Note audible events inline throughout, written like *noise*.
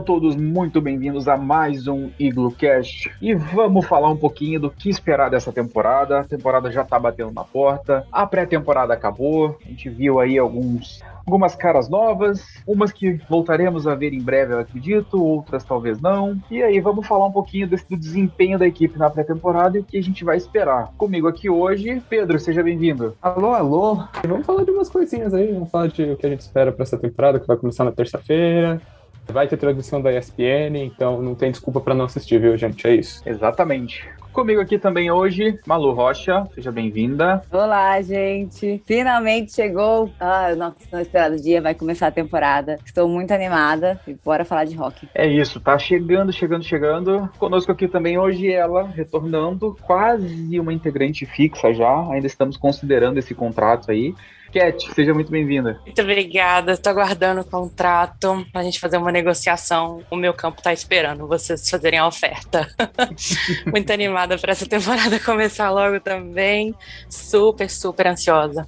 Sejam todos muito bem-vindos a mais um Iglo Cast e vamos falar um pouquinho do que esperar dessa temporada. A temporada já tá batendo na porta, a pré-temporada acabou, a gente viu aí alguns algumas caras novas, umas que voltaremos a ver em breve, eu acredito, outras talvez não. E aí vamos falar um pouquinho desse, do desempenho da equipe na pré-temporada e o que a gente vai esperar. Comigo aqui hoje, Pedro, seja bem-vindo. Alô, alô. Vamos falar de umas coisinhas aí, vamos falar de o que a gente espera para essa temporada que vai começar na terça-feira. Vai ter transmissão da ESPN, então não tem desculpa para não assistir, viu, gente? É isso. Exatamente. Comigo aqui também hoje, Malu Rocha, seja bem-vinda. Olá, gente. Finalmente chegou ah, o nosso esperado dia, vai começar a temporada. Estou muito animada e bora falar de rock. É isso, tá chegando, chegando, chegando. Conosco aqui também hoje ela, retornando, quase uma integrante fixa já. Ainda estamos considerando esse contrato aí. Cat, seja muito bem-vinda. Muito obrigada. Estou aguardando o contrato para a gente fazer uma negociação. O meu campo está esperando vocês fazerem a oferta. *laughs* muito animada para essa temporada começar logo também. Super, super ansiosa.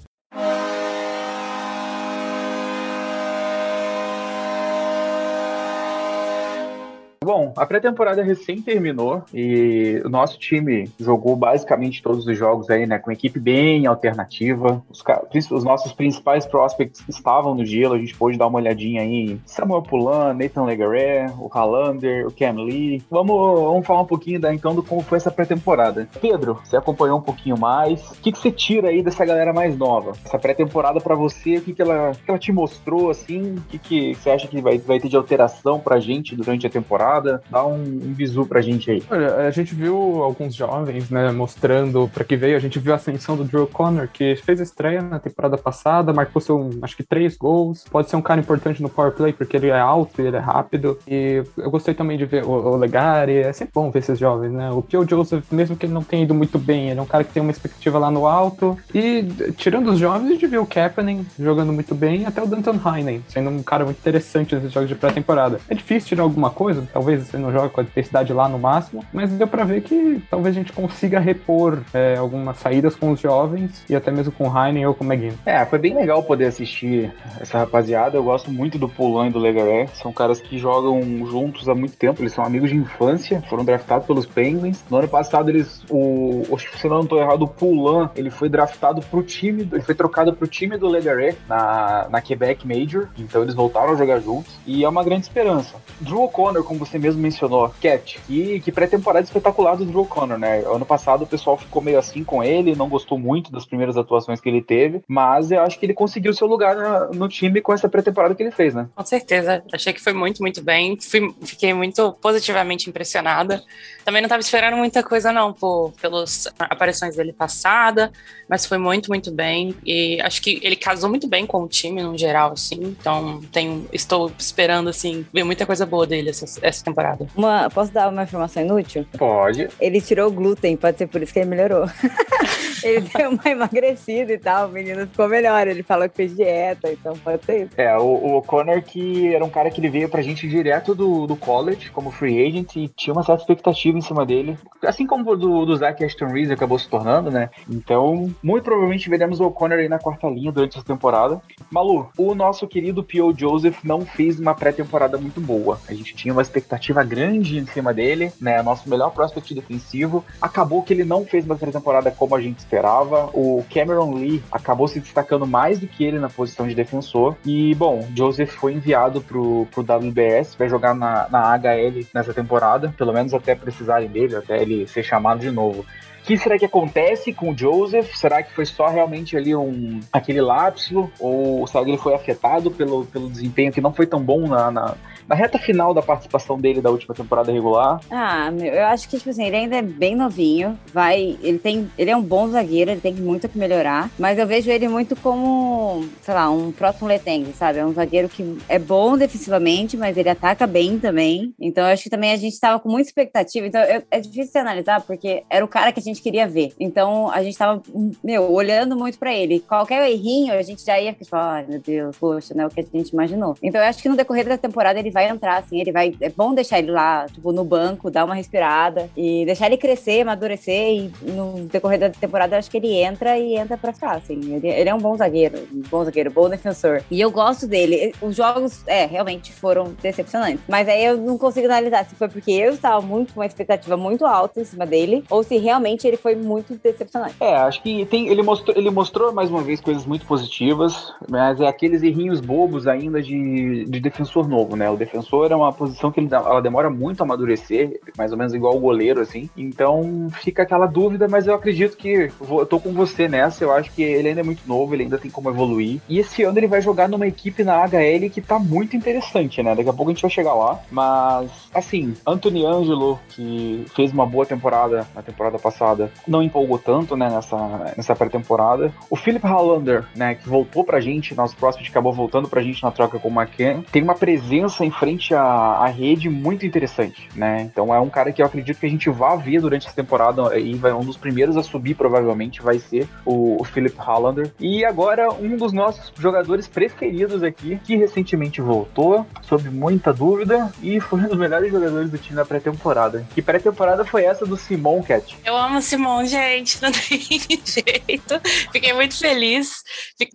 A pré-temporada recém terminou e o nosso time jogou basicamente todos os jogos aí, né, com equipe bem alternativa. Os, os nossos principais prospects estavam no gelo, a gente pôde dar uma olhadinha aí em Samuel Pulan, Nathan Legaré, o Halander, o Cam Lee. Vamos, vamos falar um pouquinho da, então do como foi essa pré-temporada. Pedro, você acompanhou um pouquinho mais. O que, que você tira aí dessa galera mais nova? Essa pré-temporada para você, o que, que, ela, que ela te mostrou, assim? O que, que você acha que vai, vai ter de alteração pra gente durante a temporada? Dá um, um visu pra gente aí. Olha, a gente viu alguns jovens, né, mostrando para que veio. A gente viu a ascensão do Drew Connor, que fez estreia na temporada passada, marcou seu, acho que três gols. Pode ser um cara importante no power play, porque ele é alto, ele é rápido. E eu gostei também de ver o, o Legari. É sempre bom ver esses jovens, né? O Pio Joseph, mesmo que ele não tenha ido muito bem, ele é um cara que tem uma expectativa lá no alto. E tirando os jovens, a gente viu o Kapanen jogando muito bem, até o Danton Heinen, sendo um cara muito interessante nesses jogos de pré-temporada. É difícil tirar alguma coisa, talvez você não joga com a intensidade lá no máximo, mas deu para ver que talvez a gente consiga repor é, algumas saídas com os jovens e até mesmo com o Heinen ou com o McGinn. É, foi bem legal poder assistir essa rapaziada. Eu gosto muito do Pulan e do Legaré. São caras que jogam juntos há muito tempo, eles são amigos de infância, foram draftados pelos Penguins. No ano passado, eles, o, se não estou errado, o Pulan, ele foi draftado pro time, ele foi trocado pro time do Legaré na, na Quebec Major, então eles voltaram a jogar juntos e é uma grande esperança. Drew O'Connor, como você mesmo mencionou, Cat, que, que pré-temporada espetacular do Drew Connor, né? Ano passado o pessoal ficou meio assim com ele, não gostou muito das primeiras atuações que ele teve, mas eu acho que ele conseguiu seu lugar no, time com essa pré-temporada que ele fez, né? Com certeza, achei que foi muito, muito bem, Fui, fiquei muito positivamente impressionada. Também não estava esperando muita coisa não, por, pelas aparições dele passada, mas foi muito, muito bem e acho que ele casou muito bem com o time no geral, assim, então tenho, estou esperando, assim, ver muita coisa boa dele essa, essa temporada Uma, posso dar uma informação inútil? Pode. Ele tirou o glúten, pode ser por isso que ele melhorou. *laughs* ele deu uma emagrecida e tal, o menino ficou melhor. Ele falou que fez dieta, então pode ser isso. É, o, o Connor que era um cara que ele veio pra gente direto do, do college, como free agent, e tinha uma certa expectativa em cima dele. Assim como do, do Zach Ashton Reese acabou se tornando, né? Então, muito provavelmente veremos o Connor aí na quarta linha durante essa temporada. Malu, o nosso querido P.O. Joseph não fez uma pré-temporada muito boa. A gente tinha uma expectativa grande em cima dele, né? Nosso melhor prospect defensivo. Acabou que ele não fez uma pré-temporada como a gente esperava. O Cameron Lee acabou se destacando mais do que ele na posição de defensor. E, bom, Joseph foi enviado pro, pro WBS, vai jogar na, na HL nessa temporada, pelo menos até precisarem dele, até ele ser chamado de novo. O que será que acontece com o Joseph? Será que foi só realmente ali um aquele lapso? Ou será que ele foi afetado pelo, pelo desempenho que não foi tão bom na, na na reta final da participação dele da última temporada regular. Ah, eu acho que, tipo assim, ele ainda é bem novinho, vai, ele tem, ele é um bom zagueiro, ele tem muito que melhorar, mas eu vejo ele muito como, sei lá, um próximo Leteng, sabe? É um zagueiro que é bom defensivamente, mas ele ataca bem também, então eu acho que também a gente tava com muita expectativa, então eu, é difícil de analisar, porque era o cara que a gente queria ver, então a gente tava, meu, olhando muito pra ele, qualquer errinho a gente já ia ficar, tipo, ai meu Deus, poxa, né, o que a gente imaginou. Então eu acho que no decorrer da temporada ele vai entrar, assim, ele vai. É bom deixar ele lá, tipo, no banco, dar uma respirada e deixar ele crescer, amadurecer. E no decorrer da temporada, eu acho que ele entra e entra pra ficar, assim. Ele, ele é um bom zagueiro, um bom zagueiro, bom defensor. E eu gosto dele. Os jogos, é, realmente foram decepcionantes. Mas aí eu não consigo analisar se foi porque eu estava muito com uma expectativa muito alta em cima dele ou se realmente ele foi muito decepcionante. É, acho que tem, ele, mostrou, ele mostrou mais uma vez coisas muito positivas, mas é aqueles errinhos bobos ainda de, de defensor novo, né? O defensor é uma posição que ela demora muito a amadurecer, mais ou menos igual o goleiro, assim. Então fica aquela dúvida, mas eu acredito que eu tô com você nessa. Eu acho que ele ainda é muito novo, ele ainda tem como evoluir. E esse ano ele vai jogar numa equipe na HL que tá muito interessante, né? Daqui a pouco a gente vai chegar lá. Mas, assim, Anthony Angelo, que fez uma boa temporada na temporada passada, não empolgou tanto, né, nessa, nessa pré-temporada. O Philip Hollander, né, que voltou pra gente, nosso próximo acabou voltando pra gente na troca com o McKen, tem uma presença em frente à, à rede muito interessante, né? Então é um cara que eu acredito que a gente vai ver durante essa temporada e vai um dos primeiros a subir provavelmente vai ser o, o Philip Hollander. E agora um dos nossos jogadores preferidos aqui, que recentemente voltou, sob muita dúvida e foi um dos melhores jogadores do time na pré-temporada. Que pré-temporada foi essa do Simon Cat? Eu amo Simon, gente, não *laughs* tem jeito. Fiquei muito feliz.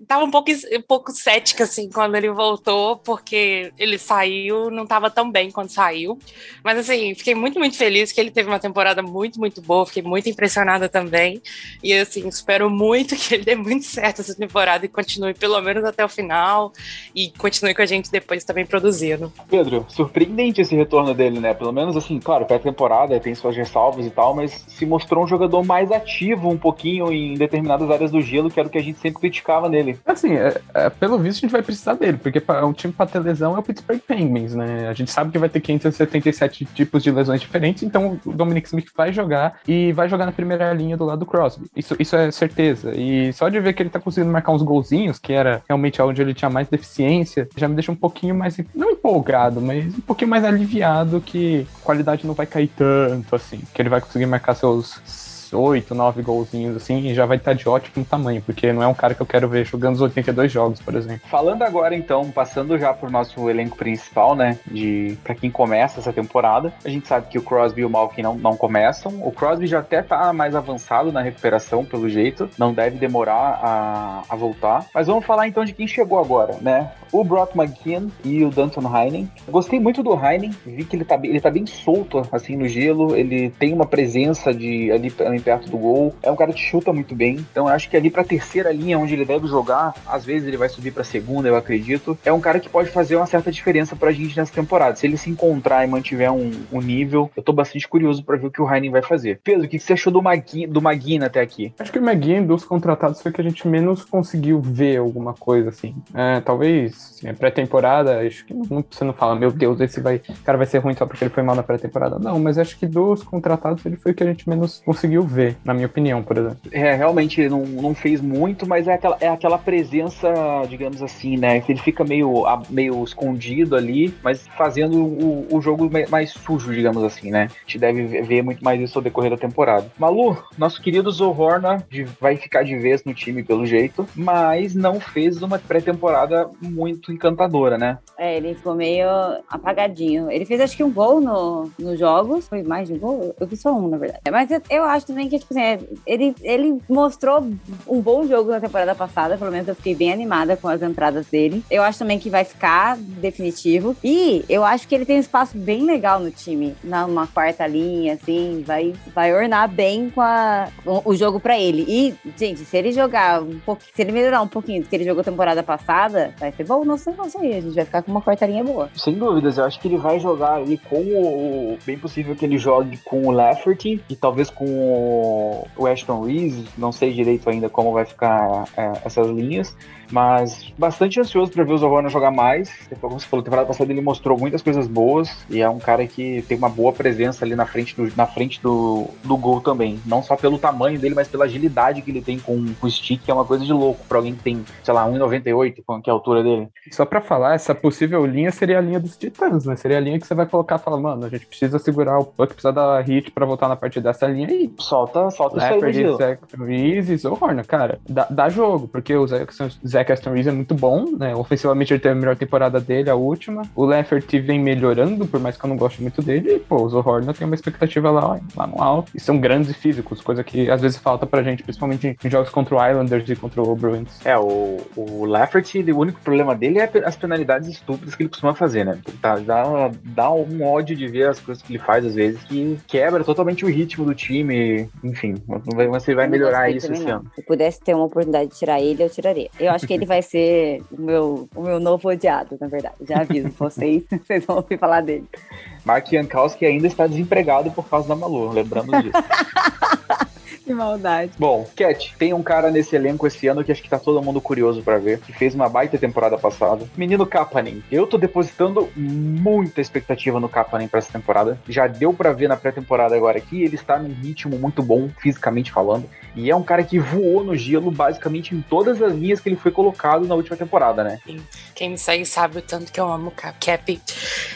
Tava um pouco, um pouco cética assim quando ele voltou, porque ele saiu, não tava tão bem quando saiu. Mas assim, fiquei muito, muito feliz que ele teve uma temporada muito, muito boa. Fiquei muito impressionada também. E assim, espero muito que ele dê muito certo essa temporada e continue pelo menos até o final e continue com a gente depois também produzindo. Pedro, surpreendente esse retorno dele, né? Pelo menos assim, claro, pré-temporada tem suas ressalvas e tal, mas se mostrou um jogador mais ativo um pouquinho em determinadas áreas do gelo, que era o que a gente sempre criticava nele. Assim, é, é, pelo visto a gente vai precisar dele, porque um time pra ter lesão é o Pittsburgh Penguins, né? A gente sabe que vai ter 577 tipos de lesões diferentes, então o Dominic Smith vai jogar e vai jogar na primeira linha do lado do Crosby. Isso, isso é certeza. E só de ver que ele tá conseguindo marcar uns golzinhos, que era realmente onde ele tinha mais deficiência, já me deixa um pouquinho mais, não empolgado, mas um pouquinho mais aliviado que a qualidade não vai cair tanto assim, que ele vai conseguir marcar seus oito, nove golzinhos assim, e já vai estar de ótimo tamanho, porque não é um cara que eu quero ver jogando os 82 jogos, por exemplo. Falando agora então, passando já pro nosso elenco principal, né, de para quem começa essa temporada, a gente sabe que o Crosby e o Malkin não, não começam. O Crosby já até tá mais avançado na recuperação, pelo jeito, não deve demorar a, a voltar. Mas vamos falar então de quem chegou agora, né? O Brock McKeon e o Danton Heinen. Gostei muito do Heinen, vi que ele tá, ele tá bem solto assim no gelo, ele tem uma presença de ali bem perto do gol. É um cara que chuta muito bem. Então eu acho que ali pra terceira linha, onde ele deve jogar, às vezes ele vai subir pra segunda, eu acredito. É um cara que pode fazer uma certa diferença pra gente nessa temporada. Se ele se encontrar e mantiver um, um nível, eu tô bastante curioso pra ver o que o Heinen vai fazer. Pedro, o que você achou do, Magui, do Maguina até aqui? Acho que o Maguina, dos contratados, foi que a gente menos conseguiu ver alguma coisa assim. É, talvez assim, pré-temporada, acho que não, você não fala, meu Deus, esse vai, cara vai ser ruim só porque ele foi mal na pré-temporada. Não, mas acho que dos contratados ele foi o que a gente menos conseguiu ver, na minha opinião, por exemplo. É, realmente ele não, não fez muito, mas é aquela, é aquela presença, digamos assim, né? Que ele fica meio, meio escondido ali, mas fazendo o, o jogo mais sujo, digamos assim, né? A gente deve ver muito mais isso ao decorrer da temporada. Malu, nosso querido Zohorna vai ficar de vez no time pelo jeito, mas não fez uma pré-temporada muito encantadora, né? É, ele ficou meio apagadinho. Ele fez acho que um gol no, nos jogos. Foi mais de um gol? Eu vi só um, na verdade. Mas eu, eu acho também que, tipo assim, é, ele, ele mostrou um bom jogo na temporada passada, pelo menos eu fiquei bem animada com as entradas dele. Eu acho também que vai ficar definitivo. E eu acho que ele tem um espaço bem legal no time, numa quarta linha, assim, vai, vai ornar bem com a, o, o jogo para ele. E, gente, se ele jogar um pouquinho, se ele melhorar um pouquinho do que ele jogou temporada passada, vai ser bom nosso negócio aí. A gente vai ficar com uma quarta linha boa. Sem dúvidas, eu acho que ele vai jogar ali com o. Bem possível que ele jogue com o Lafferty e talvez com o Ashton Reeves, não sei direito ainda como vai ficar é, essas linhas, mas bastante ansioso para ver o Zorrona jogar mais. Como você falou, temporada passada ele mostrou muitas coisas boas e é um cara que tem uma boa presença ali na frente do, na frente do, do gol também. Não só pelo tamanho dele, mas pela agilidade que ele tem com, com o stick, que é uma coisa de louco para alguém que tem, sei lá, 1,98, que é a altura dele. Só para falar, essa possível linha seria a linha dos Titãs, né? Seria a linha que você vai colocar e falar, mano, a gente precisa segurar o puck, precisa dar hit para voltar na parte dessa linha aí. Solta, solta Leopard, isso aí, Zach Reeves e Zorrona, cara. Dá, dá jogo, porque o Zach, Zach Aston Reeves é muito bom, né? Ofensivamente ele teve a melhor temporada dele, a última. O Lafferty vem melhorando, por mais que eu não goste muito dele. E, pô, o Zohorna tem uma expectativa lá, lá no alto. E são grandes e físicos, coisa que às vezes falta pra gente, principalmente em jogos contra o Islanders e contra o Bruins. É, o, o Lafferty, o único problema dele é as penalidades estúpidas que ele costuma fazer, né? Tá, dá, dá um ódio de ver as coisas que ele faz, às vezes, que quebra totalmente o ritmo do time. Enfim, você vai melhorar isso esse ano. Se pudesse ter uma oportunidade de tirar ele, eu tiraria. Eu acho que ele vai ser o meu, o meu novo odiado, na verdade. Já aviso *laughs* vocês, vocês vão ouvir falar dele. Mark Jankowski ainda está desempregado por causa da Malu, lembrando disso. *laughs* Que maldade. Bom, Cat, tem um cara nesse elenco esse ano que acho que tá todo mundo curioso para ver, que fez uma baita temporada passada. Menino Kapanen. Eu tô depositando muita expectativa no Kapanen para essa temporada. Já deu para ver na pré-temporada agora que ele está num ritmo muito bom, fisicamente falando. E é um cara que voou no gelo basicamente em todas as linhas que ele foi colocado na última temporada, né? Sim. Quem me segue sabe o tanto que eu amo o Cap.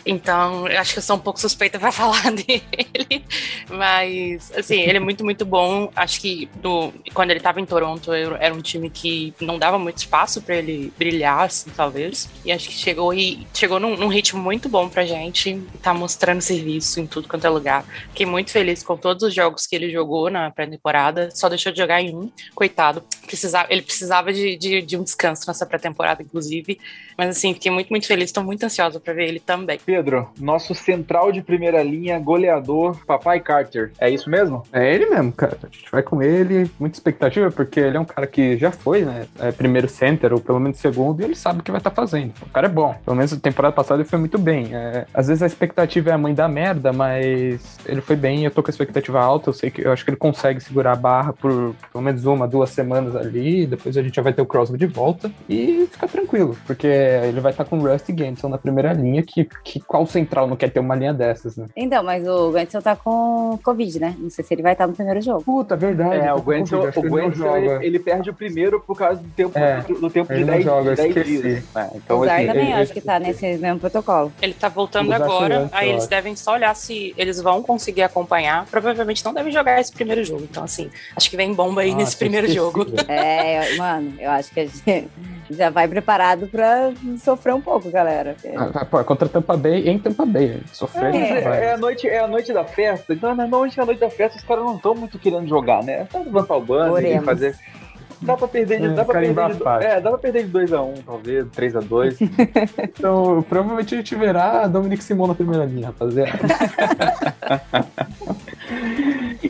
Então, eu acho que eu sou um pouco suspeita para *laughs* falar dele. Mas, assim, ele é muito, muito bom acho que do, quando ele estava em Toronto era um time que não dava muito espaço para ele brilhar, assim, talvez. E acho que chegou e chegou num, num, ritmo muito bom pra gente. Tá mostrando serviço em tudo quanto é lugar. Fiquei muito feliz com todos os jogos que ele jogou na pré-temporada. Só deixou de jogar em um, coitado. Precisava, ele precisava de, de, de um descanso nessa pré-temporada, inclusive. Mas assim, fiquei muito, muito feliz. Estou muito ansiosa para ver ele também. Pedro, nosso central de primeira linha, goleador, Papai Carter. É isso mesmo? É ele mesmo, cara. Vai com ele, muita expectativa, porque ele é um cara que já foi, né? É, primeiro center, ou pelo menos segundo, e ele sabe o que vai estar tá fazendo. O cara é bom. Pelo menos na temporada passada ele foi muito bem. É, às vezes a expectativa é a mãe da merda, mas ele foi bem, eu tô com a expectativa alta, eu sei que eu acho que ele consegue segurar a barra por pelo menos uma, duas semanas ali, depois a gente já vai ter o Crosby de volta e fica tranquilo, porque ele vai estar tá com o Rusty Gantson na primeira linha, que, que qual central não quer ter uma linha dessas, né? Então, mas o Gantson tá com Covid, né? Não sei se ele vai estar no primeiro jogo. Puta, verdade. É, o Gantson, o ele, ele, perde o primeiro por causa do tempo, é, do, do tempo de 10 joga, de 10 dias. É, então, o Zar assim, também ele, acho que tá nesse mesmo protocolo. Ele tá voltando agora, aí eles devem só olhar se eles vão conseguir acompanhar. Provavelmente não devem jogar esse primeiro jogo. Então, assim, acho que vem bomba aí nesse primeiro esqueci. jogo. *laughs* É, mano, eu acho que a gente *laughs* já vai preparado pra sofrer um pouco, galera. Ah, pô, é contra Tampa Bay em Tampa Bay. Sofrer. É, é, a noite, é a noite da festa. Então, na noite é a noite da festa, os caras não estão muito querendo jogar, né? Só levantar o banco e fazer. Dá pra perder de, é, dá pra perder de, é, dá pra perder de 2x1, um, talvez, 3x2. *laughs* então, provavelmente a gente verá a Dominic Simon na primeira linha, rapaziada. *laughs*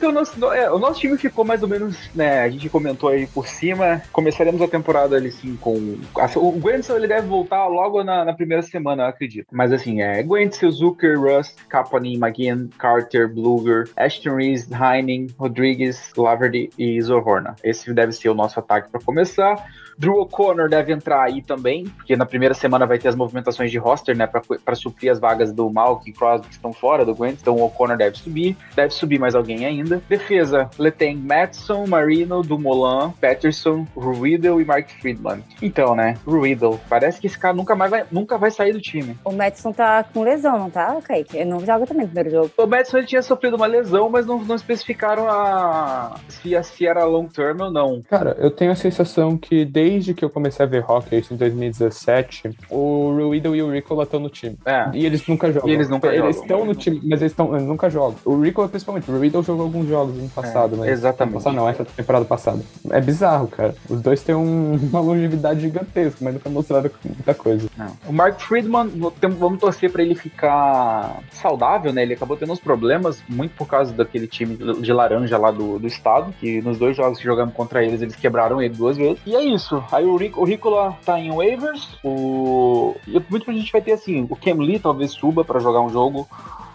O nosso, é, o nosso time ficou mais ou menos, né? A gente comentou aí por cima. Começaremos a temporada ali sim com. O Gwenson ele deve voltar logo na, na, primeira semana, eu acredito. Mas assim, é Gwenson, Zucker, Rust, Kapanen, McGinn, Carter, Bluger, Ashton Reese, Heining, Rodrigues, Laverty e Zohorna. Esse deve ser o nosso ataque para começar. Drew O'Connor deve entrar aí também, porque na primeira semana vai ter as movimentações de roster, né, para suprir as vagas do Malk e Crosby que estão fora do Gwent, então o O'Connor deve subir, deve subir mais alguém ainda. Defesa, Leteng, Madison, Marino, Dumoulin, Patterson, Ruidel e Mark Friedman. Então, né, Ruidel, parece que esse cara nunca mais vai, nunca vai sair do time. O Madison tá com lesão, não tá, Kaique? Ele não joga também no primeiro jogo. O Madison ele tinha sofrido uma lesão, mas não, não especificaram a se, se era long term ou não. Cara, eu tenho a sensação que desde que eu comecei a ver hockey, isso em 2017, o Ruido e o Ricola estão no time. É. E eles nunca jogam. E eles nunca eles estão no time, mas eles, tão, eles nunca jogam. O Ricola, principalmente. O Riddle jogou alguns jogos no passado, é, mas. Exatamente. Passado, não, essa temporada passada. É bizarro, cara. Os dois têm um, *laughs* uma longevidade gigantesca, mas nunca mostraram muita coisa. Não. O Mark Friedman, vamos torcer pra ele ficar saudável, né? Ele acabou tendo uns problemas, muito por causa daquele time de laranja lá do, do estado, que nos dois jogos que jogamos contra eles, eles quebraram ele duas vezes. E é isso. Aí o, Rico, o Ricola tá em waivers. O... E muito a gente vai ter assim: o Cam Lee talvez suba para jogar um jogo.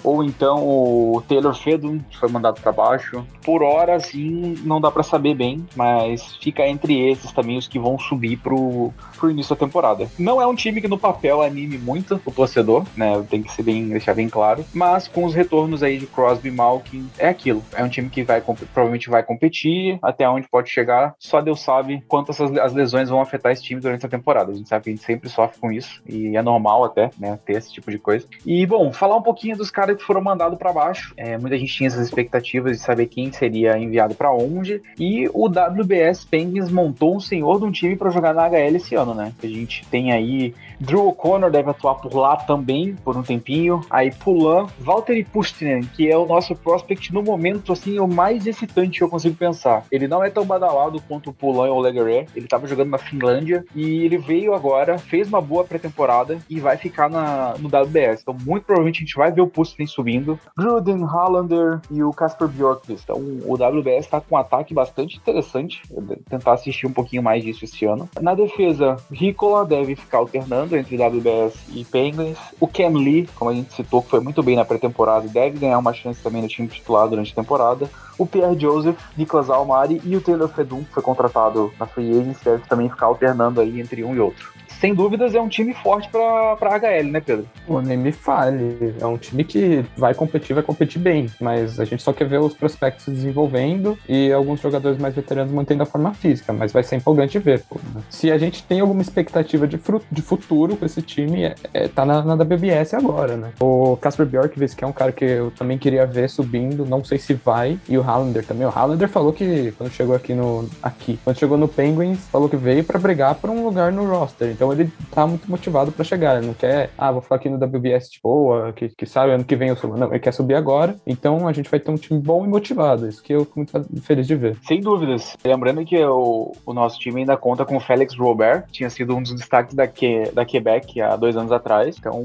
Ou então o Taylor Fedon foi mandado para baixo. Por hora, assim, não dá para saber bem, mas fica entre esses também os que vão subir pro, pro início da temporada. Não é um time que no papel anime muito o torcedor, né? Tem que ser bem, deixar bem claro. Mas com os retornos aí de Crosby Malkin, é aquilo. É um time que vai provavelmente vai competir, até onde pode chegar. Só Deus sabe quanto essas, as lesões vão afetar esse time durante a temporada. A gente sabe que a gente sempre sofre com isso, e é normal até, né? Ter esse tipo de coisa. E, bom, falar um pouquinho dos caras que foram mandados para baixo. É, muita gente tinha essas expectativas de saber quem seria enviado para onde. E o WBS Penguins montou um senhor de um time para jogar na HL esse ano, né? A gente tem aí Drew O'Connor deve atuar por lá também por um tempinho. Aí Pulan, Valtteri Pustinen, que é o nosso prospect no momento assim o mais excitante que eu consigo pensar. Ele não é tão badalado quanto o Pulan ou o Legaré. Ele estava jogando na Finlândia e ele veio agora, fez uma boa pré-temporada e vai ficar na, no WBS. Então muito provavelmente a gente vai ver o Pustinen subindo. Gruden, Hollander e o Casper Bjorkvist. Então o WBS está com um ataque bastante interessante. tentar assistir um pouquinho mais disso esse ano. Na defesa, Ricola deve ficar alternando entre WBS e Penguins. O Cam Lee, como a gente citou, que foi muito bem na pré-temporada, deve ganhar uma chance também no time titular durante a temporada. O Pierre Joseph, Nicolas Almari e o Taylor Fedun, que foi contratado na Free Agency, deve também ficar alternando aí entre um e outro sem dúvidas, é um time forte pra, pra HL, né, Pedro? Pô, nem me fale. É um time que vai competir, vai competir bem. Mas a gente só quer ver os prospectos se desenvolvendo e alguns jogadores mais veteranos mantendo a forma física. Mas vai ser empolgante ver, pô. Se a gente tem alguma expectativa de, de futuro com esse time, é, é, tá na, na WBS agora, né? O Casper Bjorkvist, que é um cara que eu também queria ver subindo, não sei se vai. E o Hallander também. O Hallander falou que quando chegou aqui no. aqui, quando chegou no Penguins, falou que veio para brigar por um lugar no roster. Então ele tá muito motivado para chegar. Ele não quer, ah, vou ficar aqui no WBS de boa, que, que sabe ano que vem eu subo. Não, ele quer subir agora. Então a gente vai ter um time bom e motivado. Isso que eu fico muito feliz de ver. Sem dúvidas. Lembrando que o, o nosso time ainda conta com o Félix Robert, tinha sido um dos destaques da, que, da Quebec há dois anos atrás. Então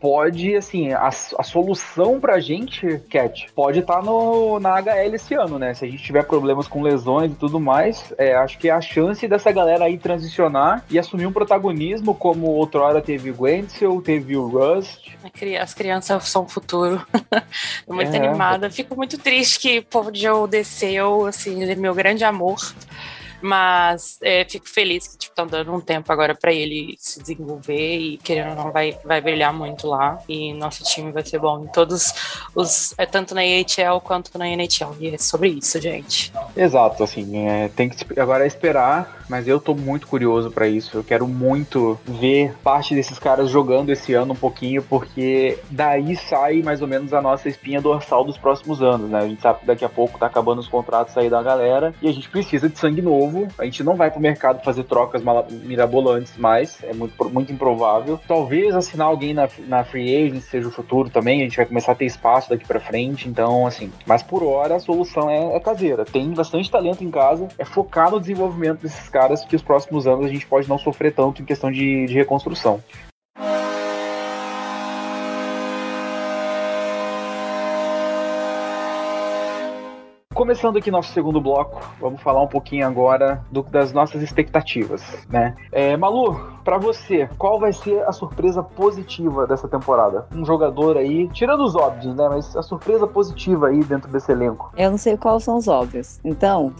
pode, assim, a, a solução pra gente, Cat, pode estar tá no, na HL esse ano, né? Se a gente tiver problemas com lesões e tudo mais, é, acho que é a chance dessa galera aí transicionar e assumir um protagonismo como outrora teve o Gwenzel, teve o Rust. As crianças são o futuro. *laughs* Tô muito é. animada. Fico muito triste que o povo de Joe desceu, assim, ele é meu grande amor. Mas é, fico feliz que estão tipo, dando um tempo agora para ele se desenvolver e querendo ou não vai, vai brilhar muito lá. E nosso time vai ser bom em todos os. É, tanto na EHL quanto na NHL. E é sobre isso, gente. Exato, assim, é, tem que agora é esperar, mas eu tô muito curioso para isso. Eu quero muito ver parte desses caras jogando esse ano um pouquinho, porque daí sai mais ou menos a nossa espinha dorsal dos próximos anos, né? A gente sabe que daqui a pouco tá acabando os contratos aí da galera e a gente precisa de sangue novo. A gente não vai pro mercado fazer trocas mirabolantes mais, é muito, muito improvável. Talvez assinar alguém na, na Free Agent seja o futuro também, a gente vai começar a ter espaço daqui para frente, então assim. Mas por hora a solução é, é caseira. Tem bastante talento em casa, é focar no desenvolvimento desses caras que os próximos anos a gente pode não sofrer tanto em questão de, de reconstrução. Começando aqui nosso segundo bloco, vamos falar um pouquinho agora do, das nossas expectativas, né? É, Malu, para você, qual vai ser a surpresa positiva dessa temporada? Um jogador aí, tirando os óbvios, né? Mas a surpresa positiva aí dentro desse elenco. Eu não sei quais são os óbvios. Então,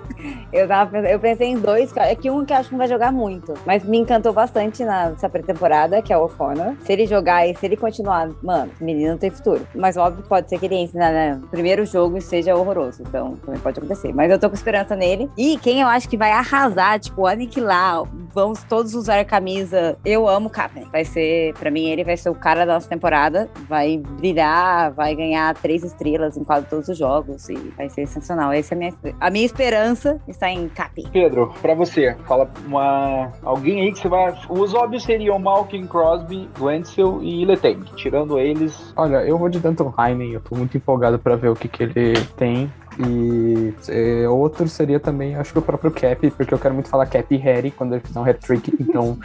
*laughs* eu, tava, eu pensei em dois, é que um que eu acho que não vai jogar muito, mas me encantou bastante nessa pré-temporada, que é o O'Connor. Se ele jogar e se ele continuar, mano, menino não tem futuro. Mas óbvio pode ser que ele entre no primeiro jogo e seja horroroso. Então, também pode acontecer. Mas eu tô com esperança nele. E quem eu acho que vai arrasar, tipo, aniquilar, vamos todos usar a camisa. Eu amo o Kaepernick. Vai ser, pra mim, ele vai ser o cara da nossa temporada. Vai brilhar, vai ganhar três estrelas em quase todos os jogos. E vai ser sensacional. Essa é a minha, a minha esperança está em Cap. Pedro, pra você, fala uma. Alguém aí que você vai. Os óbvios seriam Malkin, Crosby, Wenzel e Letang. Tirando eles. Olha, eu vou de Danton Heinen. Eu tô muito empolgado pra ver o que, que ele tem. E é, outro seria também, acho que o próprio Cap, porque eu quero muito falar Cap e Harry quando ele fizer um hat-trick, então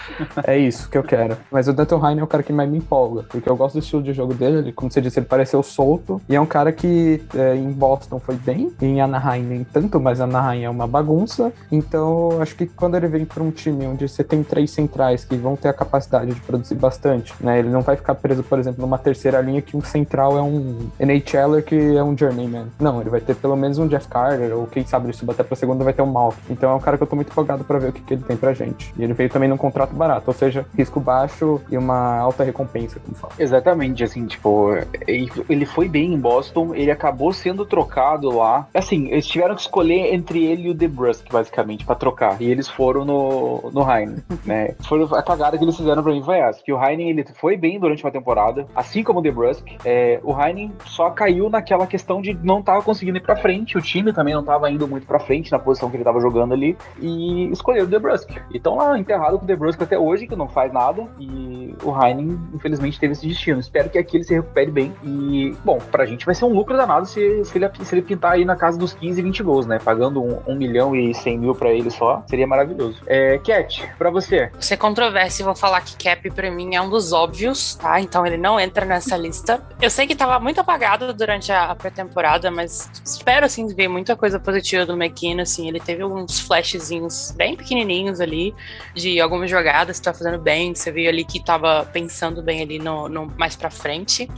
é isso que eu quero. Mas o Danton Heine é o cara que mais me empolga, porque eu gosto do estilo de jogo dele, ele, como você disse, ele pareceu solto, e é um cara que é, em Boston foi bem, em Anaheim nem tanto, mas Anaheim é uma bagunça, então acho que quando ele vem para um time onde você tem três centrais que vão ter a capacidade de produzir bastante, né, ele não vai ficar preso, por exemplo, numa terceira linha que um central é um NHLer que é um journeyman. Não, ele vai ter pelo menos um Jeff Carter, ou quem sabe ele subir até pra segunda vai ter um Malk. Então é um cara que eu tô muito empolgado para ver o que, que ele tem pra gente. E ele veio também num contrato barato, ou seja, risco baixo e uma alta recompensa, como fala. Exatamente, assim, tipo, ele foi bem em Boston, ele acabou sendo trocado lá. Assim, eles tiveram que escolher entre ele e o DeBrusque, basicamente, para trocar. E eles foram no, no Heine, *laughs* né? Foi a cagada que eles fizeram pra mim foi essa, que o Heine, ele foi bem durante uma temporada, assim como o DeBrusque. É, o Heine só caiu naquela questão de não tava conseguindo ir pra frente, o time também não tava indo muito pra frente na posição que ele tava jogando ali, e escolheu o DeBrusque. E estão lá enterrado com o DeBrusque até hoje, que não faz nada, e o Heine, infelizmente, teve esse destino. Espero que aqui ele se recupere bem. E, bom, pra gente vai ser um lucro danado se, se, ele, se ele pintar aí na casa dos 15, 20 gols, né? Pagando um, um milhão e 100 mil pra ele só, seria maravilhoso. É, Cat, pra você. Você é controverso, vou falar que Cap pra mim é um dos óbvios, tá? Então ele não entra nessa lista. Eu sei que tava muito apagado durante a pré-temporada, mas espero, assim, ver muita coisa positiva do McKinnon, assim. Ele teve uns flashzinhos bem pequenininhos ali, de algumas jogadas que tá fazendo bem. Você viu ali que tava pensando bem ali no, no mais pra frente.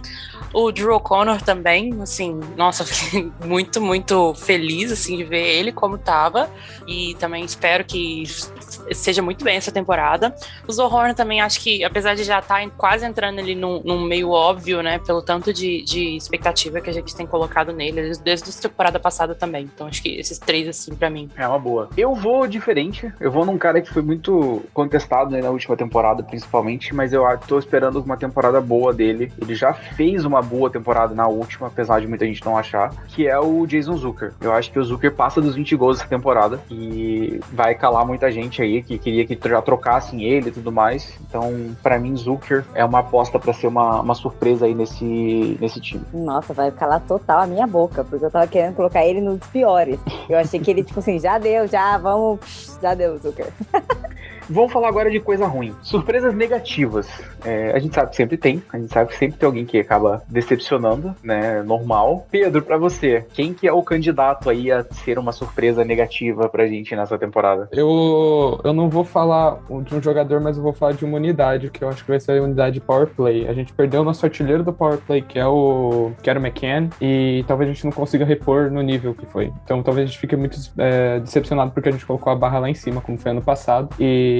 O Drew O'Connor também, assim, nossa, fiquei *laughs* muito, muito feliz, assim, de ver ele como tava. E também espero que seja muito bem essa temporada. O Zohorn também acho que, apesar de já estar tá quase entrando ali num, num, meio óbvio, né, pelo tanto de, de, expectativa que a gente tem colocado nele, desde a temporada passada também. Então acho que esses três, assim, para mim. É uma boa. Eu vou diferente, eu vou num cara que foi muito contestado né, na última temporada, principalmente, mas eu tô esperando uma temporada boa dele. Ele já fez uma boa temporada na última, apesar de muita gente não achar, que é o Jason Zucker. Eu acho que o Zucker passa dos 20 gols essa temporada e vai calar muita gente aí que queria que já trocassem ele e tudo mais. Então, para mim, Zucker é uma aposta para ser uma, uma surpresa aí nesse, nesse time. Nossa, vai calar total a minha boca, porque eu tava querendo colocar ele nos piores. Eu achei que ele, tipo assim, já deu, já, vamos, já deu, Zucker. *laughs* Vamos falar agora de coisa ruim. Surpresas negativas. É, a gente sabe que sempre tem. A gente sabe que sempre tem alguém que acaba decepcionando, né? Normal. Pedro, para você, quem que é o candidato aí a ser uma surpresa negativa pra gente nessa temporada? Eu, eu não vou falar de um jogador, mas eu vou falar de uma unidade, que eu acho que vai ser a unidade Power Play. A gente perdeu o nosso artilheiro do Power Play, que é o, que McCann, e talvez a gente não consiga repor no nível que foi. Então talvez a gente fique muito é, decepcionado porque a gente colocou a barra lá em cima, como foi ano passado. E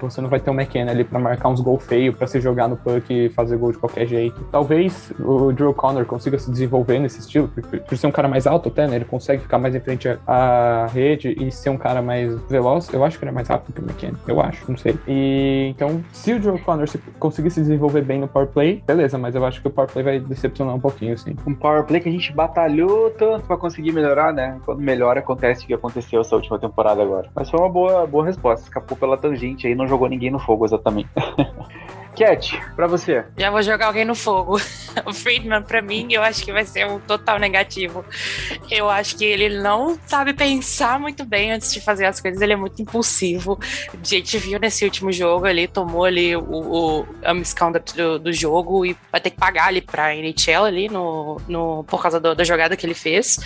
você não vai ter o McKenna ali para marcar uns gols feios, para se jogar no puck e fazer gol de qualquer jeito. Talvez o Drew Connor consiga se desenvolver nesse estilo, por, por ser um cara mais alto até, né? Ele consegue ficar mais em frente à rede e ser um cara mais veloz. Eu acho que ele é mais rápido que o McKenna, eu acho, não sei. E então, se o Drew Connor se conseguir se desenvolver bem no power play, beleza, mas eu acho que o power play vai decepcionar um pouquinho, assim. Um power play que a gente batalhou tanto para conseguir melhorar, né? Quando melhora, acontece o que aconteceu essa última temporada agora. Mas foi uma boa, boa resposta, escapou pela tangente aí, não jogou ninguém no fogo exatamente. *laughs* Cat, pra você. Já vou jogar alguém no fogo. *laughs* O Friedman, pra mim, eu acho que vai ser um total negativo. Eu acho que ele não sabe pensar muito bem antes de fazer as coisas, ele é muito impulsivo. A gente viu nesse último jogo, ele tomou ali o, o do, do jogo e vai ter que pagar ali pra NHL ali no, no, por causa do, da jogada que ele fez.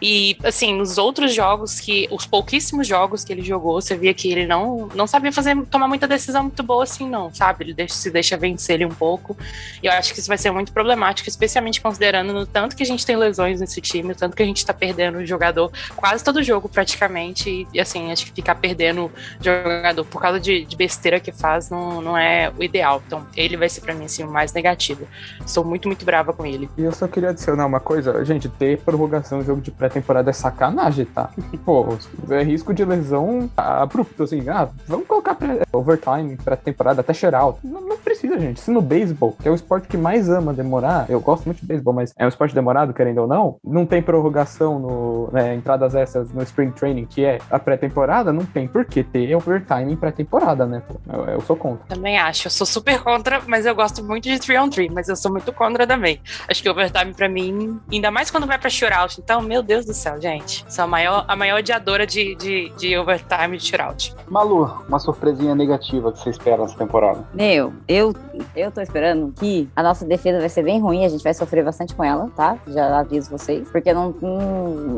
E, assim, nos outros jogos que, os pouquíssimos jogos que ele jogou, você via que ele não, não sabia fazer, tomar muita decisão muito boa assim, não, sabe? Ele deixa se deixa vencer ele um pouco. E eu acho que isso vai ser muito problemático, especialmente considerando no tanto que a gente tem lesões nesse time, o tanto que a gente tá perdendo jogador quase todo jogo praticamente. E assim, acho que ficar perdendo jogador por causa de, de besteira que faz não, não é o ideal. Então, ele vai ser para mim assim, o mais negativo. Sou muito, muito brava com ele. E eu só queria adicionar uma coisa, gente, ter prorrogação no jogo de pré-temporada é sacanagem, tá? Pô, é risco de lesão abrupto, assim, ah, vamos colocar pré overtime, pré-temporada, até shutout. Não, não precisa, gente. Se no beisebol, que é o esporte que mais ama demorar, eu gosto muito de beisebol, mas é um esporte demorado, querendo ou não, não tem prorrogação no né, entradas essas no spring training, que é a pré-temporada, não tem por que ter overtime em pré-temporada, né? Eu, eu, sou contra. Também acho. Eu sou super contra, mas eu gosto muito de 3 on 3, mas eu sou muito contra também. Acho que overtime pra mim, ainda mais quando vai pra shootout, então, meu Deus do céu, gente. Sou a maior, a maior odiadora de, de, de overtime de shootout. Malu, uma surpresinha negativa que você espera nessa temporada? Meu, eu, eu tô esperando que a nossa defesa vai ser bem ruim, a gente vai sofrer bastante com ela, tá? Já aviso vocês. Porque não, não,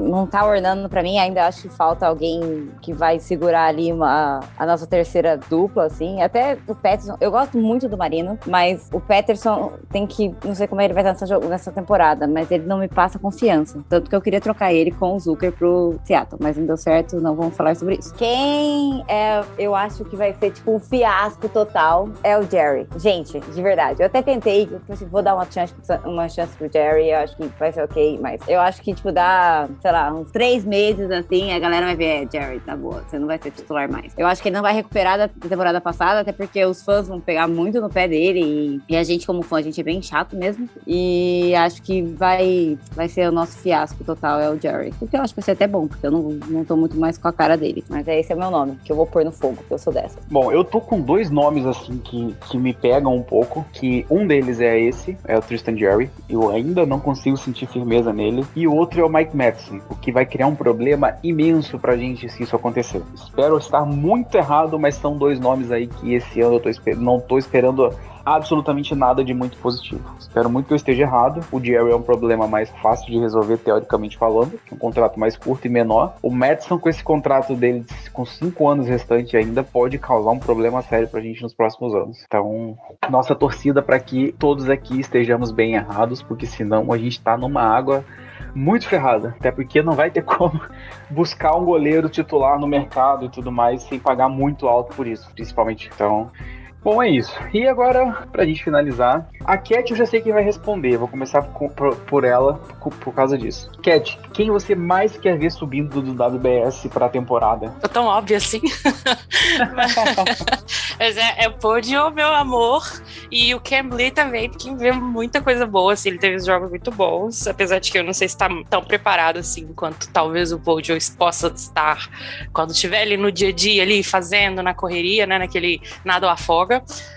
não tá ornando pra mim, ainda acho que falta alguém que vai segurar ali uma, a nossa terceira dupla, assim. Até o Peterson, eu gosto muito do Marino, mas o Peterson tem que, não sei como ele vai estar nessa, nessa temporada, mas ele não me passa confiança. Tanto que eu queria trocar ele com o Zucker pro Seattle, mas não deu certo, não vamos falar sobre isso. Quem é, eu acho que vai ser tipo um fiasco total é o Jerry. Gente, de verdade, eu até tentei, assim, vou dar uma chance, uma chance pro Jerry, eu acho que vai ser ok, mas eu acho que, tipo, dá, sei lá, uns três meses assim, a galera vai ver, é, Jerry, tá boa, você não vai ser titular mais. Eu acho que ele não vai recuperar da temporada passada, até porque os fãs vão pegar muito no pé dele e, e a gente, como fã, a gente é bem chato mesmo. E acho que vai, vai ser o nosso fiasco total, é o Jerry. O que eu acho que vai ser até bom, porque eu não, não tô muito mais com a cara dele. Mas é esse é meu nome, que eu vou pôr no fogo, que eu sou dessa. Bom, eu tô com dois nomes assim que, que me pegam um pouco, que um deles é esse, é o Tristan Jerry. Eu ainda não consigo sentir firmeza nele. E o outro é o Mike Madison, o que vai criar um problema imenso pra gente se isso acontecer. Espero estar muito errado, mas são dois nomes aí que esse ano eu tô não tô esperando absolutamente nada de muito positivo. Espero muito que eu esteja errado. O Jerry é um problema mais fácil de resolver, teoricamente falando, um contrato mais curto e menor. O Madison, com esse contrato dele com cinco anos restantes ainda, pode causar um problema sério pra gente nos próximos anos. Então, nossa torcida para que todos aqui estejamos bem errados, porque senão a gente tá numa água muito ferrada, até porque não vai ter como *laughs* buscar um goleiro titular no mercado e tudo mais sem pagar muito alto por isso, principalmente. Então, Bom, é isso. E agora, pra gente finalizar, a Cat eu já sei quem vai responder. Vou começar por, por ela por, por, causa disso. Cat, quem você mais quer ver subindo do WBS pra temporada? Tô tão óbvio assim. *laughs* Mas é, é o Pódio, meu amor. E o Cambly também, porque vê muita coisa boa. Assim, ele teve jogos muito bons, apesar de que eu não sei se tá tão preparado assim quanto talvez o Pódio possa estar quando estiver ali no dia a dia, ali fazendo na correria, né? Naquele nado afoga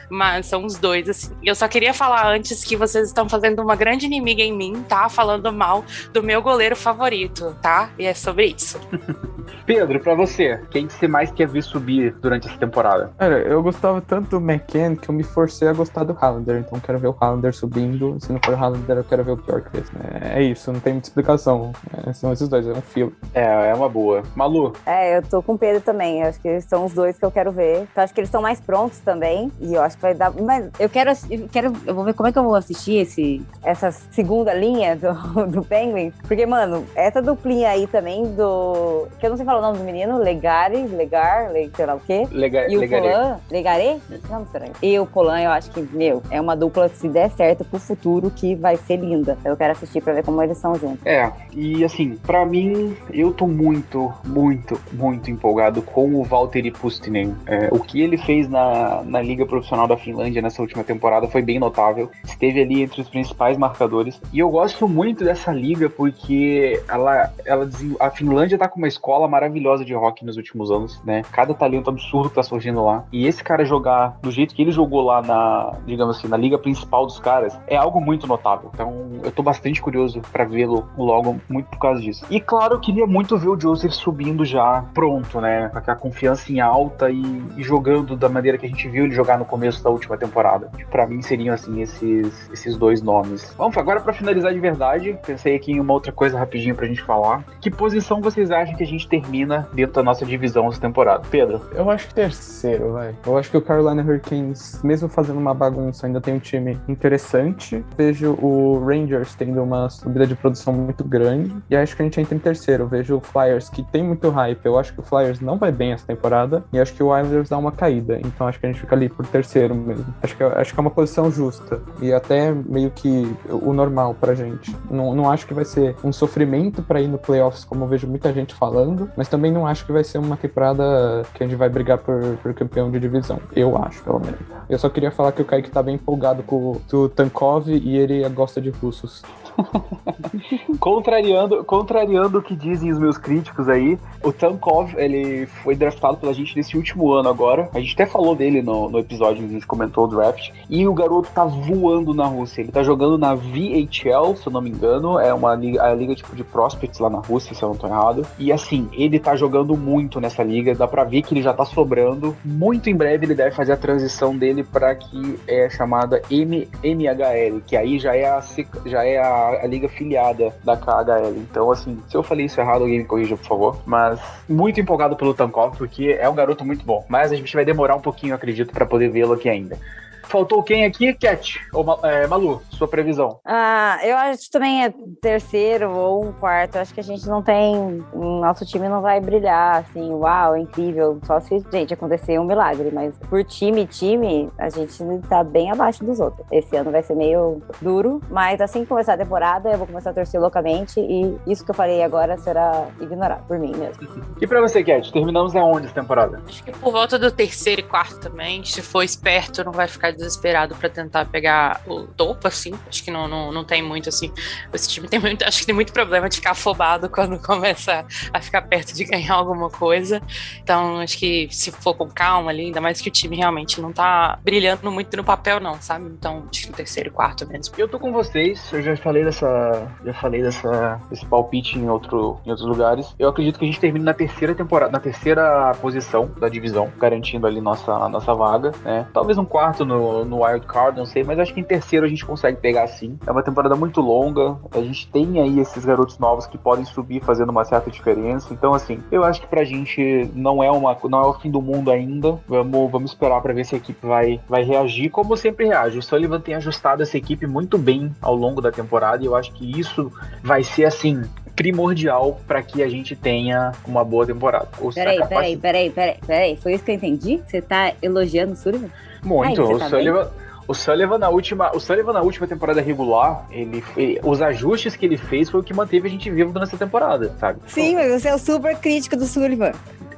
mas são os dois, assim. Eu só queria falar antes que vocês estão fazendo uma grande inimiga em mim, tá? Falando mal do meu goleiro favorito, tá? E é sobre isso. *laughs* Pedro, para você, quem você mais quer ver subir durante essa temporada? Cara, eu gostava tanto do McCann que eu me forcei a gostar do Hallander, então quero ver o Hallander subindo. Se não for o Hallander, eu quero ver o Bjorkvist. É, é isso, não tem muita explicação. É, são esses dois, é um fio. É, é uma boa. Malu? É, eu tô com o Pedro também. Eu acho que são os dois que eu quero ver. Então, acho que eles estão mais prontos também. E eu acho que vai dar. Mas eu quero, eu quero. Eu vou ver como é que eu vou assistir esse, essa segunda linha do, *laughs* do Penguin. Porque, mano, essa duplinha aí também do. Que eu não sei falar o nome do menino. Legare, Legar, sei lá o quê. Legar, e o Polan. Legaré? Não, peraí. E o Polan, eu acho que, meu, é uma dupla, se der certo pro futuro, que vai ser linda. Eu quero assistir pra ver como eles são juntos. É, e assim, pra mim, eu tô muito, muito, muito empolgado com o Valtteri Pustinen. É, o que ele fez na, na Liga Profissional da Finlândia nessa última temporada foi bem notável. Esteve ali entre os principais marcadores. E eu gosto muito dessa liga porque ela, ela a Finlândia tá com uma escola maravilhosa de hockey nos últimos anos, né? Cada talento absurdo que tá surgindo lá. E esse cara jogar do jeito que ele jogou lá na, digamos assim, na liga principal dos caras, é algo muito notável. Então, eu tô bastante curioso para vê-lo logo, muito por causa disso. E claro, eu queria muito ver o Joseph subindo já pronto, né? Com a confiança em alta e, e jogando da maneira que a gente viu ele jogar no começo da última temporada. Para mim seriam assim esses, esses dois nomes. Vamos agora para finalizar de verdade, pensei aqui em uma outra coisa rapidinho pra gente falar. Que posição vocês acham que a gente termina dentro da nossa divisão essa temporada? Pedro? Eu acho que terceiro, vai. Eu acho que o Carolina Hurricanes, mesmo fazendo uma bagunça, ainda tem um time interessante. Vejo o Rangers tendo uma subida de produção muito grande e acho que a gente entra em terceiro. Vejo o Flyers que tem muito hype. Eu acho que o Flyers não vai bem essa temporada e acho que o Islanders dá uma caída. Então acho que a gente fica ali por terceiro mesmo. Acho que, acho que é uma posição justa e até meio que o normal pra gente. Não, não acho que vai ser um sofrimento para ir no playoffs, como eu vejo muita gente falando, mas também não acho que vai ser uma temporada que a gente vai brigar por, por campeão de divisão. Eu acho, pelo menos. Eu só queria falar que o Kaique tá bem empolgado com o Tankov e ele gosta de russos. *laughs* contrariando, contrariando o que dizem os meus críticos aí, o Tankov, ele foi draftado pela gente nesse último ano agora. A gente até falou dele no, no episódio a gente comentou o draft. E o garoto tá voando na Rússia. Ele tá jogando na VHL, se eu não me engano. É uma liga, a liga tipo de prospects lá na Rússia, se eu não tô errado. E assim, ele tá jogando muito nessa liga. Dá pra ver que ele já tá sobrando. Muito em breve ele deve fazer a transição dele para que é chamada M, MHL, que aí já é a, já é a, a liga filiada da KHL. Então, assim, se eu falei isso errado, alguém me corrija, por favor. Mas muito empolgado pelo Tankov, porque é um garoto muito bom. Mas a gente vai demorar um pouquinho, acredito, para poder vê-lo aqui ainda. Faltou quem aqui? Cat. Ou é, Malu, sua previsão. Ah, eu acho que também é terceiro ou um quarto. Acho que a gente não tem. Nosso time não vai brilhar assim, uau, é incrível. Só se, gente, acontecer um milagre. Mas por time, time, a gente tá bem abaixo dos outros. Esse ano vai ser meio duro. Mas assim que começar a temporada, eu vou começar a torcer loucamente. E isso que eu falei agora será ignorado por mim mesmo. E pra você, Cat, terminamos aonde essa temporada? Acho que por volta do terceiro e quarto também. Se for esperto, não vai ficar desesperado para tentar pegar o topo, assim. Acho que não, não, não tem muito, assim. Esse time tem muito. Acho que tem muito problema de ficar afobado quando *laughs* começa a ficar perto de ganhar alguma coisa. Então, acho que se for com calma ali, ainda mais que o time realmente não tá brilhando muito no papel, não, sabe? Então, acho que no terceiro quarto mesmo. Eu tô com vocês, eu já falei dessa. Já falei dessa, desse palpite em, outro, em outros lugares. Eu acredito que a gente termine na terceira temporada, na terceira posição da divisão, garantindo ali nossa, nossa vaga, né? Talvez um quarto no, no, wild card, não sei, mas acho que em terceiro a gente consegue pegar sim. É uma temporada muito longa, a gente tem aí esses garotos novos que podem subir fazendo uma certa diferença. Então, assim, eu acho que pra gente não é uma não é o fim do mundo ainda. Vamos, vamos esperar para ver se a equipe vai, vai reagir como sempre reage. O Sullivan tem ajustado essa equipe muito bem ao longo da temporada e eu acho que isso vai ser assim primordial para que a gente tenha uma boa temporada. Peraí, peraí, peraí, peraí, peraí, foi isso que eu entendi? Você tá elogiando o Sullivan? Muito. Ai, o, tá Sullivan, o Sullivan na última, o Sullivan na última temporada regular, ele, ele, os ajustes que ele fez foi o que manteve a gente vivo durante essa temporada, sabe? Sim, mas você é o super crítico do Sullivan.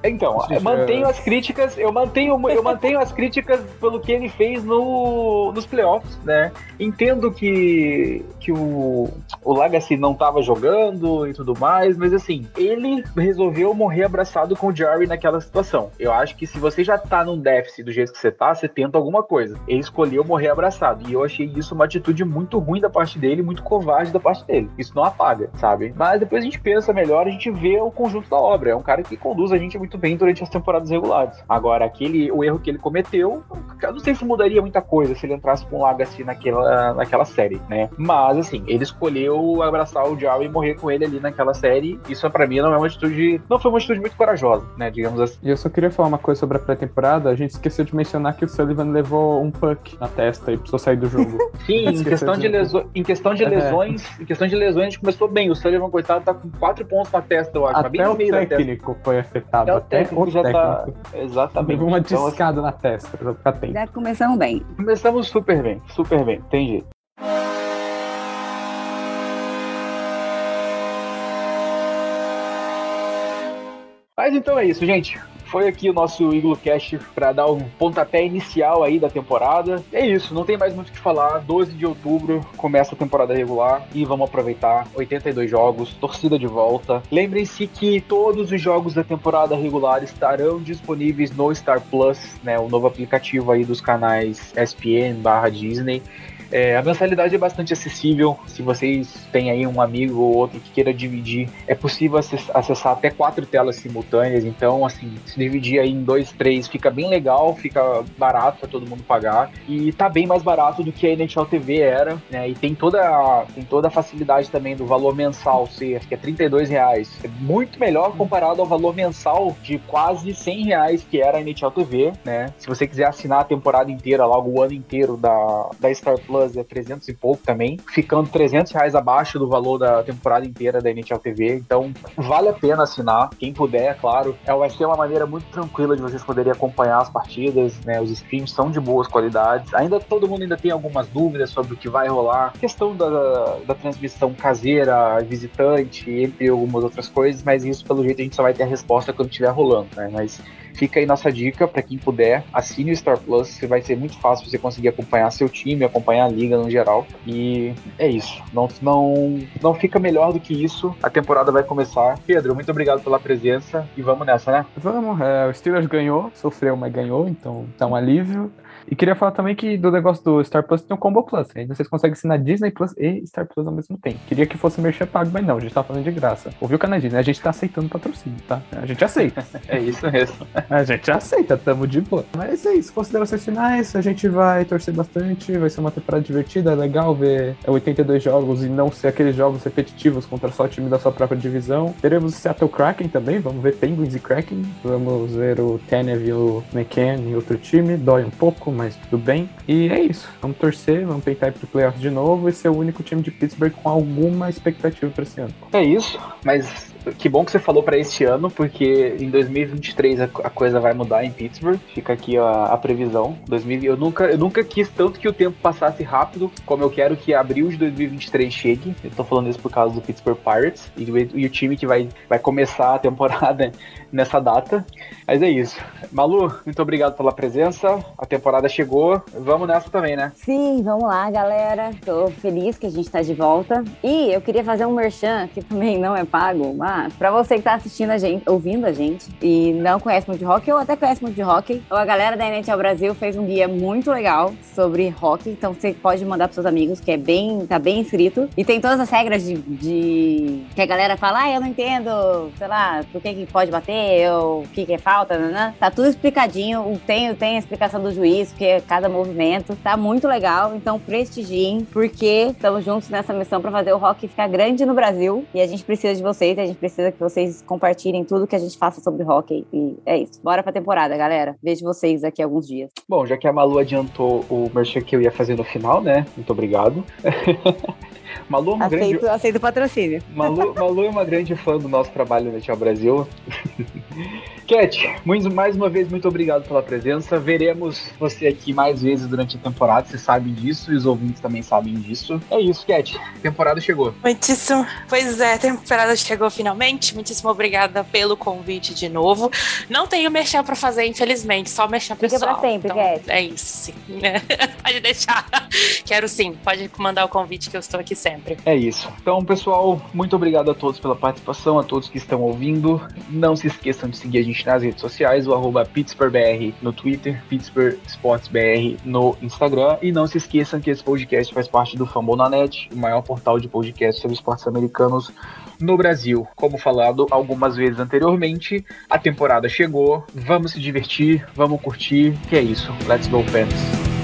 Então, eu mantenho as críticas, eu mantenho, eu mantenho as críticas pelo que ele fez no, nos playoffs, né? Entendo que, que o, o Legacy não estava jogando e tudo mais, mas assim, ele resolveu morrer abraçado com o Jerry naquela situação. Eu acho que se você já tá num déficit do jeito que você tá, você tenta alguma coisa. Ele escolheu morrer abraçado. E eu achei isso uma atitude muito ruim da parte dele, muito covarde da parte dele. Isso não apaga, sabe? Mas depois a gente pensa melhor, a gente vê o conjunto da obra. É um cara que conduz a gente muito muito bem durante as temporadas regulares. Agora, aquele, o erro que ele cometeu, eu não sei se mudaria muita coisa se ele entrasse com o Legacy naquela, naquela série, né? Mas, assim, ele escolheu abraçar o Jao e morrer com ele ali naquela série. Isso, para mim, não é uma atitude. Não foi uma atitude muito corajosa, né? Digamos assim. E eu só queria falar uma coisa sobre a pré-temporada. A gente esqueceu de mencionar que o Sullivan levou um puck na testa e precisou sair do jogo. *laughs* Sim, em questão de, leso... em questão de lesões, é. em questão de lesões, a gente começou bem. O Sullivan, coitado, tá com quatro pontos na testa, eu acho. Até tá o técnico foi afetado. Até técnico já tá. Exatamente. Uma então, discada na testa pra ficar atento. Já começamos bem. Começamos super bem, super bem, tem jeito. Mas então é isso, gente foi aqui o nosso Cast para dar um pontapé inicial aí da temporada. É isso, não tem mais muito o que falar. 12 de outubro começa a temporada regular e vamos aproveitar 82 jogos, torcida de volta. Lembrem-se que todos os jogos da temporada regular estarão disponíveis no Star Plus, né, o novo aplicativo aí dos canais ESPN/Disney. É, a mensalidade é bastante acessível. Se vocês têm aí um amigo ou outro que queira dividir, é possível acessar até quatro telas simultâneas. Então, assim, se dividir aí em dois, três, fica bem legal, fica barato para todo mundo pagar. E tá bem mais barato do que a NHL TV era, né? E tem toda, a, tem toda a facilidade também do valor mensal ser, acho que é 32 reais. É muito melhor comparado ao valor mensal de quase 100 reais que era a NHL TV, né? Se você quiser assinar a temporada inteira, logo o ano inteiro da, da Star Plus É 300 e pouco também, ficando 300 reais abaixo do valor da temporada inteira da NHL TV. Então, vale a pena assinar. Quem puder, é claro. É, vai ser uma maneira muito tranquila de vocês poderem acompanhar as partidas, né? Os streams são de boas qualidades. Ainda todo mundo ainda tem algumas dúvidas sobre o que vai rolar. questão da, da transmissão caseira, visitante, entre algumas outras coisas, mas isso, pelo jeito, a gente só vai ter a resposta quando estiver rolando, né? Mas fica aí nossa dica para quem puder, assine o Star Plus, vai ser muito fácil você conseguir acompanhar seu time, acompanhar a liga no geral. E é isso. Não, não, não fica melhor do que isso. A temporada vai começar. Pedro, muito obrigado pela presença e vamos nessa, né? Vamos, é, o Steelers ganhou, sofreu, mas ganhou, então tá um alívio. E queria falar também que do negócio do Star Plus tem um Combo Plus. Aí vocês conseguem assinar Disney Plus e Star Plus ao mesmo tempo. Queria que fosse merchan pago, mas não, a gente tá falando de graça. Ouviu o canal Disney? A gente tá aceitando patrocínio, tá? A gente aceita. *laughs* é isso mesmo. A gente aceita, tamo de boa. Mas é isso, considerações finais, a gente vai torcer bastante, vai ser uma temporada divertida, é legal ver 82 jogos e não ser aqueles jogos repetitivos contra só o time da sua própria divisão. Teremos o Seattle Kraken também, vamos ver Penguins e Kraken, vamos ver o Tenev e o McCann e outro time, dói um pouco, mas tudo bem. E é isso. Vamos torcer, vamos tentar ir pro playoffs de novo e ser o único time de Pittsburgh com alguma expectativa para esse ano. É isso, mas que bom que você falou para este ano, porque em 2023 a, a, coisa vai mudar em Pittsburgh. Fica aqui a, a previsão. 2000, eu, nunca, eu nunca quis tanto que o tempo passasse rápido como eu quero que abril de 2023 chegue. Eu tô falando isso por causa do Pittsburgh Pirates e, e o time que vai, vai começar a temporada *laughs* nessa data. Mas é isso. Malu, muito obrigado pela presença. A temporada chegou. Vamos nessa também, né? Sim, vamos lá, galera. Tô feliz que a gente tá de volta. E eu queria fazer um merchan, que também não é pago, mas pra você que tá assistindo a gente, ouvindo a gente e não conhece muito de hockey, ou até conhece muito de hockey, a galera da NHL Brasil fez um guia muito legal sobre hockey. Então você pode mandar pros seus amigos, que é bem, tá bem escrito. E tem todas as regras de, de... que a galera fala, ah, eu não entendo, sei lá, por que, que pode bater o que, que é falta, né? Tá tudo explicadinho. Tem, tem a explicação do juiz, que é cada movimento. Tá muito legal. Então prestigiem, porque estamos juntos nessa missão para fazer o rock ficar grande no Brasil. E a gente precisa de vocês, a gente precisa que vocês compartilhem tudo que a gente faça sobre hockey. E é isso. Bora pra temporada, galera. Vejo vocês daqui a alguns dias. Bom, já que a Malu adiantou o merchan que eu ia fazer no final, né? Muito obrigado. *laughs* Malu é uma aceito, grande... aceito o patrocínio. Malu, *laughs* Malu é uma grande fã do nosso trabalho no Tchau Brasil. *laughs* Cat, mais uma vez, muito obrigado pela presença. Veremos você aqui mais vezes durante a temporada, vocês sabem disso e os ouvintes também sabem disso. É isso, Cat. Temporada chegou. Muitíssimo. Pois é, temporada chegou finalmente. Muitíssimo obrigada pelo convite de novo. Não tenho mexer para fazer, infelizmente, só mexer pessoal. Fica pra sempre, então, Cat. É isso, sim. *laughs* pode deixar. Quero sim, pode mandar o convite que eu estou aqui sempre. É isso. Então, pessoal, muito obrigado a todos pela participação, a todos que estão ouvindo. Não se esqueçam de seguir a gente nas redes sociais, o arroba PittsburghBR no Twitter, Pittsburgh no Instagram. E não se esqueçam que esse podcast faz parte do Fambonanet, o maior portal de podcast sobre esportes americanos no Brasil. Como falado algumas vezes anteriormente, a temporada chegou, vamos se divertir, vamos curtir, que é isso. Let's go, fans!